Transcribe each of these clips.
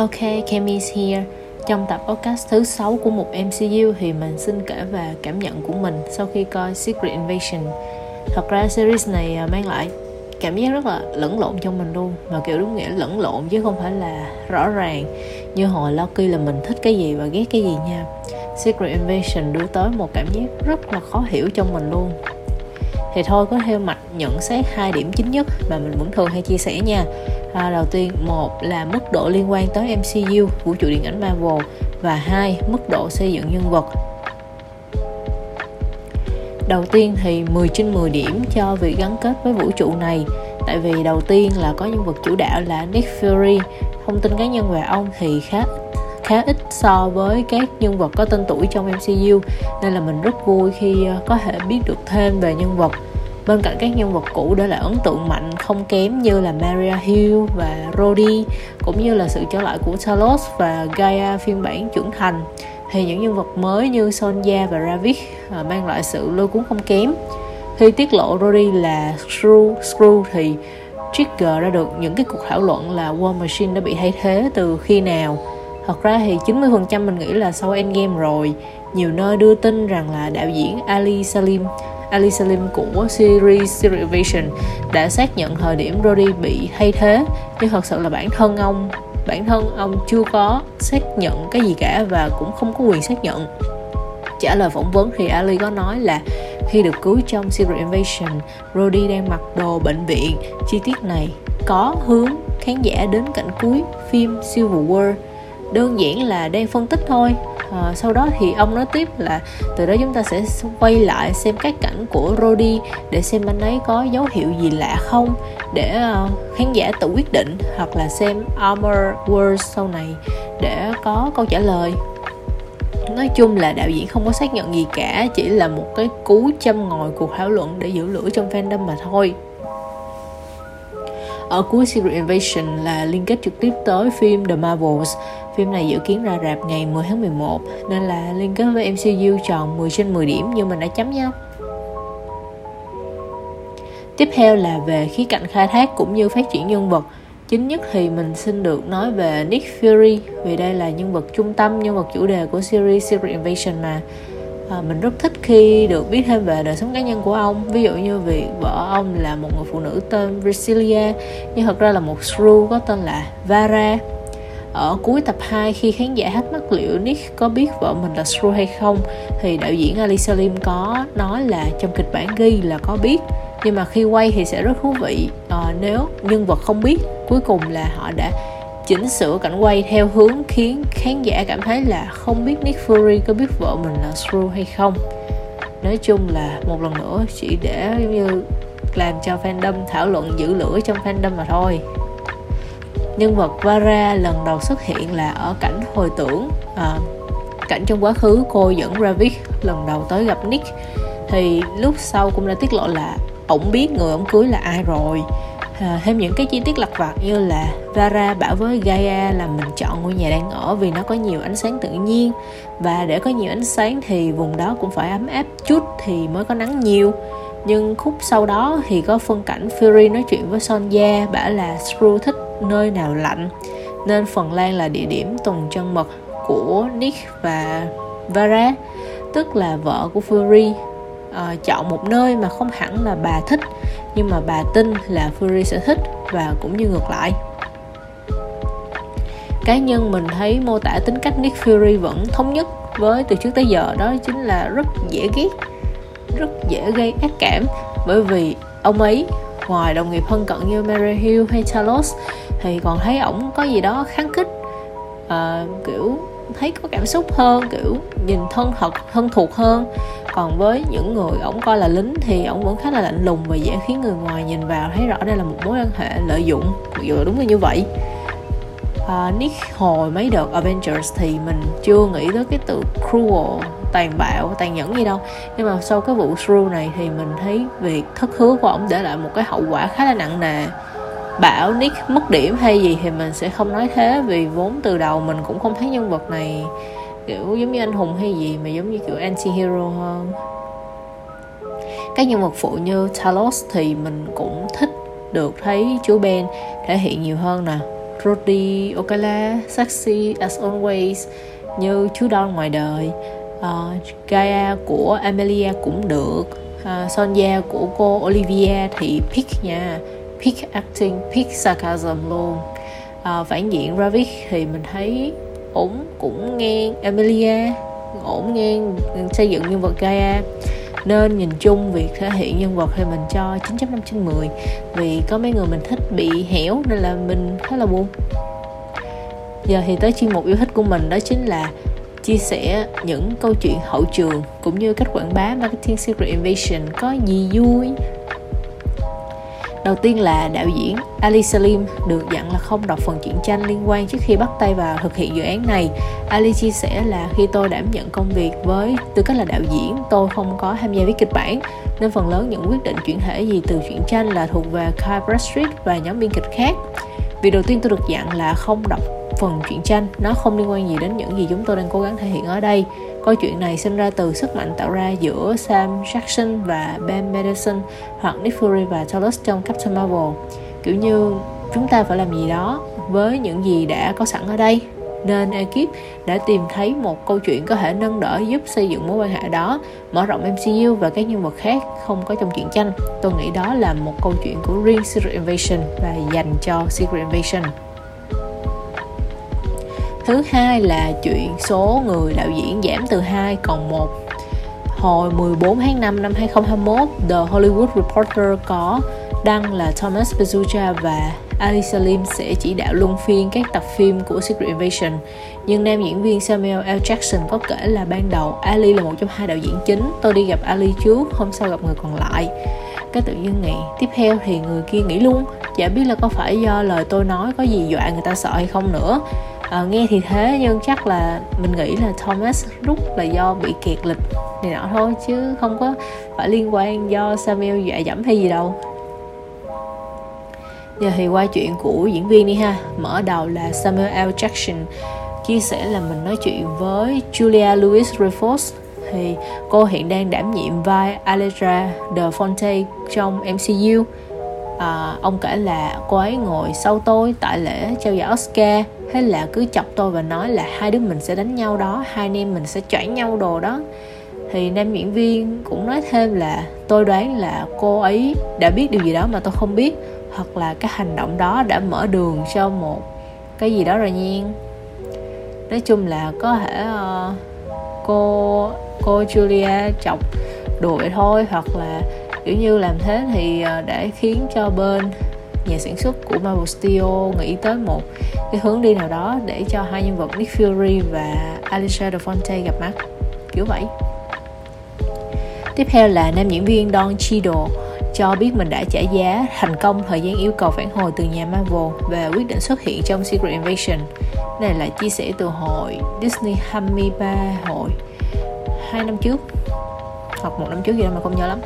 Ok, Kemi's here. Trong tập podcast thứ 6 của một MCU thì mình xin kể về cảm nhận của mình sau khi coi Secret Invasion. Thật ra series này à, mang lại cảm giác rất là lẫn lộn trong mình luôn mà kiểu đúng nghĩa lẫn lộn chứ không phải là rõ ràng như hồi Loki là mình thích cái gì và ghét cái gì nha Secret Invasion đưa tới một cảm giác rất là khó hiểu trong mình luôn thì thôi có theo mạch nhận xét hai điểm chính nhất mà mình vẫn thường hay chia sẻ nha. À, đầu tiên một là mức độ liên quan tới MCU vũ trụ điện ảnh Marvel và hai mức độ xây dựng nhân vật. Đầu tiên thì 10 trên 10 điểm cho việc gắn kết với vũ trụ này tại vì đầu tiên là có nhân vật chủ đạo là Nick Fury. Thông tin cá nhân về ông thì khá khá ít so với các nhân vật có tên tuổi trong MCU nên là mình rất vui khi ờ, có thể biết được thêm về nhân vật. Bên cạnh các nhân vật cũ để lại ấn tượng mạnh không kém như là Maria Hill và Rhodey cũng như là sự trở lại của Talos và Gaia phiên bản trưởng thành. Thì những nhân vật mới như Sonja và Ravik ờ, mang lại sự lôi cuốn không kém. Khi tiết lộ Rhodey là Screw, Screw thì trigger ra được những cái cuộc thảo luận là War Machine đã bị thay thế từ khi nào thật ra thì 90% mình nghĩ là sau Endgame rồi. Nhiều nơi đưa tin rằng là đạo diễn Ali Salim Ali Salim của series Secret Vision đã xác nhận thời điểm Brody bị thay thế. Nhưng thật sự là bản thân ông bản thân ông chưa có xác nhận cái gì cả và cũng không có quyền xác nhận. Trả lời phỏng vấn thì Ali có nói là khi được cứu trong Secret Invasion, Rhodey đang mặc đồ bệnh viện. Chi tiết này có hướng khán giả đến cảnh cuối phim Civil War đơn giản là đang phân tích thôi. À, sau đó thì ông nói tiếp là từ đó chúng ta sẽ quay lại xem các cảnh của Rodi để xem anh ấy có dấu hiệu gì lạ không để uh, khán giả tự quyết định hoặc là xem Armor Wars sau này để có câu trả lời. Nói chung là đạo diễn không có xác nhận gì cả chỉ là một cái cú châm ngòi cuộc thảo luận để giữ lửa trong fandom mà thôi. Ở cuối Secret Invasion là liên kết trực tiếp tới phim The Marvels. Phim này dự kiến ra rạp ngày 10 tháng 11 nên là liên kết với MCU tròn 10 trên 10 điểm như mình đã chấm nha. Tiếp theo là về khía cạnh khai thác cũng như phát triển nhân vật. Chính nhất thì mình xin được nói về Nick Fury vì đây là nhân vật trung tâm, nhân vật chủ đề của series Secret Invasion mà à, mình rất thích khi được biết thêm về đời sống cá nhân của ông ví dụ như việc vợ ông là một người phụ nữ tên Brasilia nhưng thật ra là một shrew có tên là Vara ở cuối tập 2 khi khán giả thắc mắc liệu Nick có biết vợ mình là Shrew hay không thì đạo diễn Ali Salim có nói là trong kịch bản ghi là có biết. Nhưng mà khi quay thì sẽ rất thú vị. À, nếu nhân vật không biết cuối cùng là họ đã chỉnh sửa cảnh quay theo hướng khiến khán giả cảm thấy là không biết Nick Fury có biết vợ mình là Shrew hay không. Nói chung là một lần nữa chỉ để giống như làm cho fandom thảo luận giữ lửa trong fandom mà thôi nhân vật Vara lần đầu xuất hiện là ở cảnh hồi tưởng à, cảnh trong quá khứ cô dẫn Ravik lần đầu tới gặp Nick. Thì lúc sau cũng đã tiết lộ là ổng biết người ổng cưới là ai rồi. À, thêm những cái chi tiết lặt vặt như là Vara bảo với Gaia là mình chọn ngôi nhà đang ở vì nó có nhiều ánh sáng tự nhiên. Và để có nhiều ánh sáng thì vùng đó cũng phải ấm áp chút thì mới có nắng nhiều. Nhưng khúc sau đó thì có phân cảnh Fury nói chuyện với Sonja bảo là Screw thích nơi nào lạnh. Nên Phần Lan là địa điểm tuần chân mật của Nick và Vara tức là vợ của Fury. À, chọn một nơi mà không hẳn là bà thích nhưng mà bà tin là Fury sẽ thích và cũng như ngược lại. Cá nhân mình thấy mô tả tính cách Nick Fury vẫn thống nhất với từ trước tới giờ đó chính là rất dễ ghét rất dễ gây ác cảm bởi vì ông ấy ngoài đồng nghiệp thân cận như Mary Hill hay Talos thì còn thấy ổng có gì đó kháng khích à, kiểu thấy có cảm xúc hơn kiểu nhìn thân thật thân thuộc hơn. Còn với những người ổng coi là lính thì ổng vẫn khá là lạnh lùng và dễ khiến người ngoài nhìn vào thấy rõ đây là một mối quan hệ lợi dụng mặc dù là đúng là như vậy. À, Nick hồi mấy đợt Avengers thì mình chưa nghĩ tới cái từ cruel tàn bạo tàn nhẫn gì đâu. Nhưng mà sau cái vụ Shrew này thì mình thấy việc thất hứa của ổng để lại một cái hậu quả khá là nặng nề bảo Nick mất điểm hay gì thì mình sẽ không nói thế vì vốn từ đầu mình cũng không thấy nhân vật này kiểu giống như anh hùng hay gì mà giống như kiểu anti-hero hơn. Các nhân vật phụ như Talos thì mình cũng thích được thấy chú Ben thể hiện nhiều hơn nè. Rudy Okala Sexy as always như chú Don ngoài đời. Uh, Gaia của Amelia cũng được. Uh, Sonja của cô Olivia thì pick nha pick acting pick sarcasm luôn. À, phản diện Ravik thì mình thấy ổn cũng ngang, Amelia ổn ngang, xây dựng nhân vật Gaia. Nên nhìn chung việc thể hiện nhân vật thì mình cho 9.5 trên 10 vì có mấy người mình thích bị hẻo nên là mình khá là buồn. Giờ thì tới chuyên mục yêu thích của mình đó chính là chia sẻ những câu chuyện hậu trường cũng như cách quảng bá marketing secret invasion có gì vui. Đầu tiên là đạo diễn Ali Salim được dặn là không đọc phần truyện tranh liên quan trước khi bắt tay vào thực hiện dự án này. Ali chia sẻ là khi tôi đảm nhận công việc với tư cách là đạo diễn, tôi không có tham gia viết kịch bản, nên phần lớn những quyết định chuyển thể gì từ truyện tranh là thuộc về Kyle Bradstreet và nhóm biên kịch khác. Việc đầu tiên tôi được dặn là không đọc phần truyện tranh, nó không liên quan gì đến những gì chúng tôi đang cố gắng thể hiện ở đây. Câu chuyện này sinh ra từ sức mạnh tạo ra giữa Sam Jackson và Ben Mendelsohn hoặc Nick Fury và Talos trong Captain Marvel. Kiểu như, chúng ta phải làm gì đó với những gì đã có sẵn ở đây. Nên ekip đã tìm thấy một câu chuyện có thể nâng đỡ giúp xây dựng mối quan hệ đó, mở rộng MCU và các nhân vật khác không có trong truyện tranh. Tôi nghĩ đó là một câu chuyện của riêng Secret Invasion và dành cho Secret Invasion. Thứ hai là chuyện số người đạo diễn giảm từ 2 còn 1 Hồi 14 tháng 5 năm 2021, The Hollywood Reporter có đăng là Thomas Bezucha và Ali Salim sẽ chỉ đạo luân phiên các tập phim của Secret Invasion. Nhưng nam diễn viên Samuel L. Jackson có kể là ban đầu Ali là một trong hai đạo diễn chính. Tôi đi gặp Ali trước, hôm sau gặp người còn lại. Cái tự nhiên nghĩ tiếp theo thì người kia nghĩ luôn chả biết là có phải do lời tôi nói có gì dọa người ta sợ hay không nữa à, nghe thì thế nhưng chắc là mình nghĩ là Thomas rút là do bị kiệt lịch này nọ thôi chứ không có phải liên quan do Samuel dọa dẫm hay gì đâu. Giờ thì qua chuyện của diễn viên đi ha. Mở đầu là Samuel L. Jackson chia sẻ là mình nói chuyện với Julia Louis Dreyfus thì cô hiện đang đảm nhiệm vai Allegra de Fonte trong MCU à, ờ, ông kể là cô ấy ngồi sau tôi tại lễ trao giải Oscar hay là cứ chọc tôi và nói là hai đứa mình sẽ đánh nhau đó hai anh em mình sẽ choảng nhau đồ đó. Thì nam diễn viên cũng nói thêm là tôi đoán là cô ấy đã biết điều gì đó mà tôi không biết hoặc là cái hành động đó đã mở đường cho một cái gì đó rồi nhiên. Nói chung là có thể uh, cô cô Julia chọc đùa vậy thôi hoặc là kiểu như làm thế thì ờ, để khiến cho bên nhà sản xuất của Marvel Studio nghĩ tới một cái hướng đi nào đó để cho hai nhân vật Nick Fury và Alicia DeFonte gặp mặt, kiểu vậy tiếp theo là nam diễn viên Don Cheadle cho biết mình đã trả giá thành công thời gian yêu cầu phản hồi từ nhà Marvel về quyết định xuất hiện trong Secret Invasion. Này là chia sẻ từ hội Disney 23 hội hai năm trước, hoặc một năm trước gì đó mà không nhớ lắm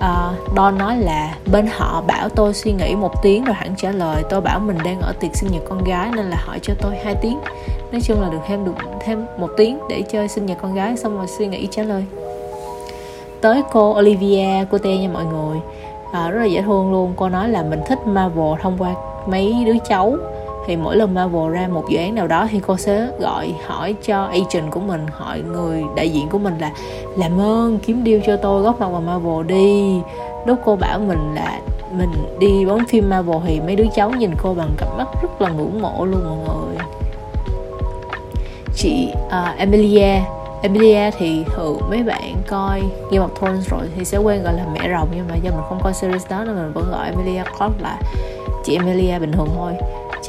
Ờ, uh, Don nói là bên họ bảo tôi suy nghĩ một tiếng rồi hẳn trả lời tôi bảo mình đang ở tiệc sinh nhật con gái nên là hỏi cho tôi hai tiếng. Nói chung là được thêm được thêm một tiếng để chơi sinh nhật con gái xong rồi suy nghĩ trả lời. Tới cô Olivia cô te nha mọi người. À, rất là dễ thương luôn. Cô nói là mình thích Marvel thông qua mấy đứa cháu thì mỗi lần Marvel ra một dự án nào đó thì cô sẽ gọi hỏi cho agent của mình hỏi người đại diện của mình là làm ơn kiếm deal cho tôi góp mặt vào Marvel đi. Lúc cô bảo mình là mình đi bóng phim Marvel thì mấy đứa cháu nhìn cô bằng cặp mắt rất là ngưỡng mộ luôn mọi người. Chị à, uh, Emilia Emilia thì thường mấy bạn coi Game of Thrones rồi thì sẽ quen gọi là mẹ rồng nhưng mà do mình không coi series đó nên mình vẫn gọi Emilia Clarke là chị Emilia bình thường thôi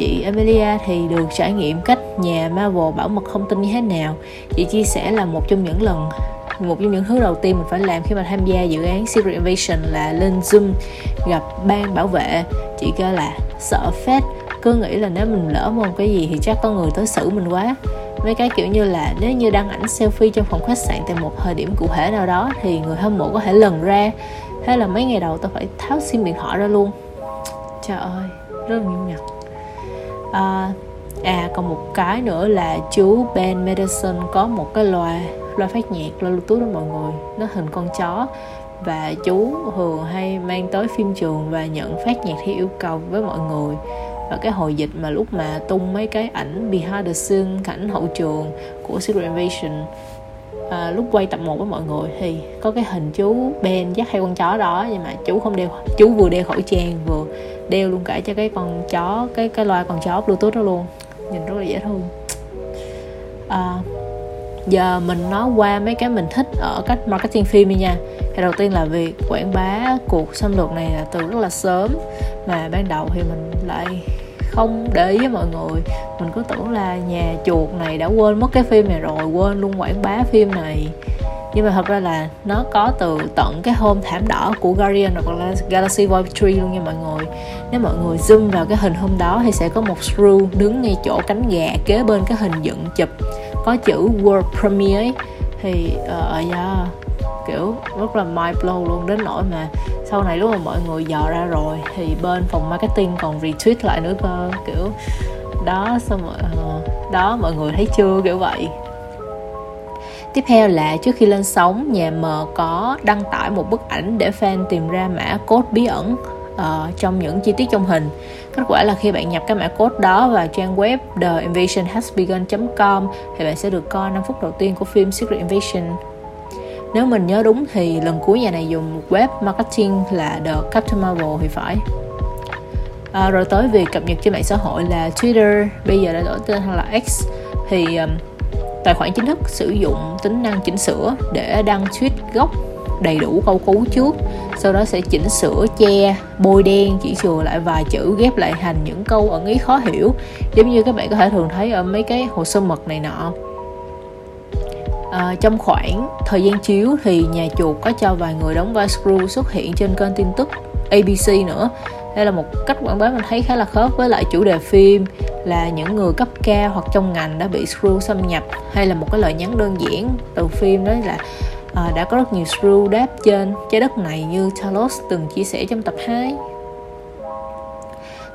chị Amelia thì được trải nghiệm cách nhà Marvel bảo mật thông tin như thế nào? Chị chia sẻ là một trong những lần, một trong những thứ đầu tiên mình phải làm khi mà tham gia dự án Secret Invasion là lên Zoom gặp ban bảo vệ. Chị kêu là, sợ phết, cứ nghĩ là nếu mình lỡ một cái gì thì chắc có người tới xử mình quá. Mấy cái kiểu như là, nếu như đăng ảnh selfie trong phòng khách sạn tại một thời điểm cụ thể nào đó thì người hâm mộ có thể lần ra. Thế là mấy ngày đầu tôi phải tháo sim điện thoại ra luôn. Trời ơi, rất là nghiêm ngặt à, à còn một cái nữa là chú Ben Madison có một cái loa loa phát nhạc loa bluetooth đó mọi người. Nó hình con chó. Và chú thường hay mang tới phim trường và nhận phát nhạc theo yêu cầu với mọi người. Và cái hồi dịch mà lúc mà tung mấy cái ảnh behind the scene cảnh hậu trường của Secret Invasion à, lúc quay tập 1 với mọi người thì có cái hình chú Ben dắt hai con chó đó nhưng mà chú không đeo chú vừa đeo khẩu trang vừa đeo luôn cả cho cái con chó cái cái loa con chó bluetooth đó luôn. Nhìn rất là dễ thương. À, giờ mình nói qua mấy cái mình thích ở cách marketing phim đi nha. Thì đầu tiên là việc quảng bá cuộc xâm lược này là từ rất là sớm mà ban đầu thì mình lại không để ý với mọi người. Mình cứ tưởng là nhà chuột này đã quên mất cái phim này rồi quên luôn quảng bá phim này. Nhưng mà thật ra là nó có từ tận cái hôm thảm đỏ của Guardian hoặc là Galaxy Vol 3 luôn nha mọi người. Nếu mọi người zoom vào cái hình hôm đó thì sẽ có một screw đứng ngay chỗ cánh gà kế bên cái hình dựng chụp có chữ World Premiere thì uh, yeah, kiểu rất là mind blow luôn đến nỗi mà sau này lúc mà mọi người dò ra rồi thì bên phòng marketing còn retweet lại nữa cơ kiểu đó xong rồi ờ, đó mọi người thấy chưa kiểu vậy Tiếp theo là trước khi lên sóng, nhà M có đăng tải một bức ảnh để fan tìm ra mã code bí ẩn uh, trong những chi tiết trong hình. Kết quả là khi bạn nhập cái mã code đó vào trang web theinvasionhasbegun.com thì bạn sẽ được coi 5 phút đầu tiên của phim Secret Invasion. Nếu mình nhớ đúng thì lần cuối nhà này dùng một web marketing là The Captain Marvel thì phải. À, rồi tới việc cập nhật trên mạng xã hội là Twitter bây giờ đã đổi tên là X thì um, tài khoản chính thức sử dụng tính năng chỉnh sửa để đăng tweet gốc đầy đủ câu cú trước. Sau đó sẽ chỉnh sửa che bôi đen chỉ chừa lại vài chữ ghép lại thành những câu ẩn ý khó hiểu. Giống như các bạn có thể thường thấy ở mấy cái hồ sơ mật này nọ à, trong khoảng thời gian chiếu thì nhà chuột có cho vài người đóng vai Screw xuất hiện trên kênh tin tức ABC nữa. Đây là một cách quảng bá mình thấy khá là khớp với lại chủ đề phim là những người cấp cao hoặc trong ngành đã bị screw xâm nhập hay là một cái lời nhắn đơn giản từ phim đó là à, đã có rất nhiều screw đáp trên trái đất này như Talos từng chia sẻ trong tập 2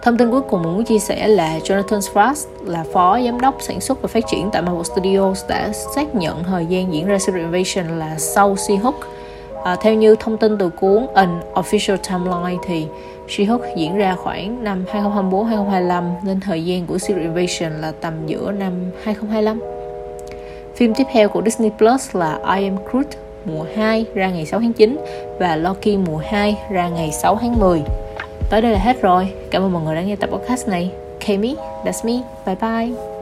Thông tin cuối cùng mình muốn chia sẻ là Jonathan Frost là phó giám đốc sản xuất và phát triển tại Marvel Studios đã xác nhận thời gian diễn ra Secret Invasion là sau She-Hulk. À, theo như thông tin từ cuốn An Official Timeline thì She-Hulk diễn ra khoảng năm 2024-2025 nên thời gian của Secret Invasion là tầm giữa năm 2025. Phim tiếp theo của Disney Plus là I Am Groot mùa 2 ra ngày 6 tháng 9 và Loki mùa 2 ra ngày 6 tháng 10. Tới đây là hết rồi. Cảm ơn mọi người đã nghe tập podcast này. Kami, that's me. Bye bye.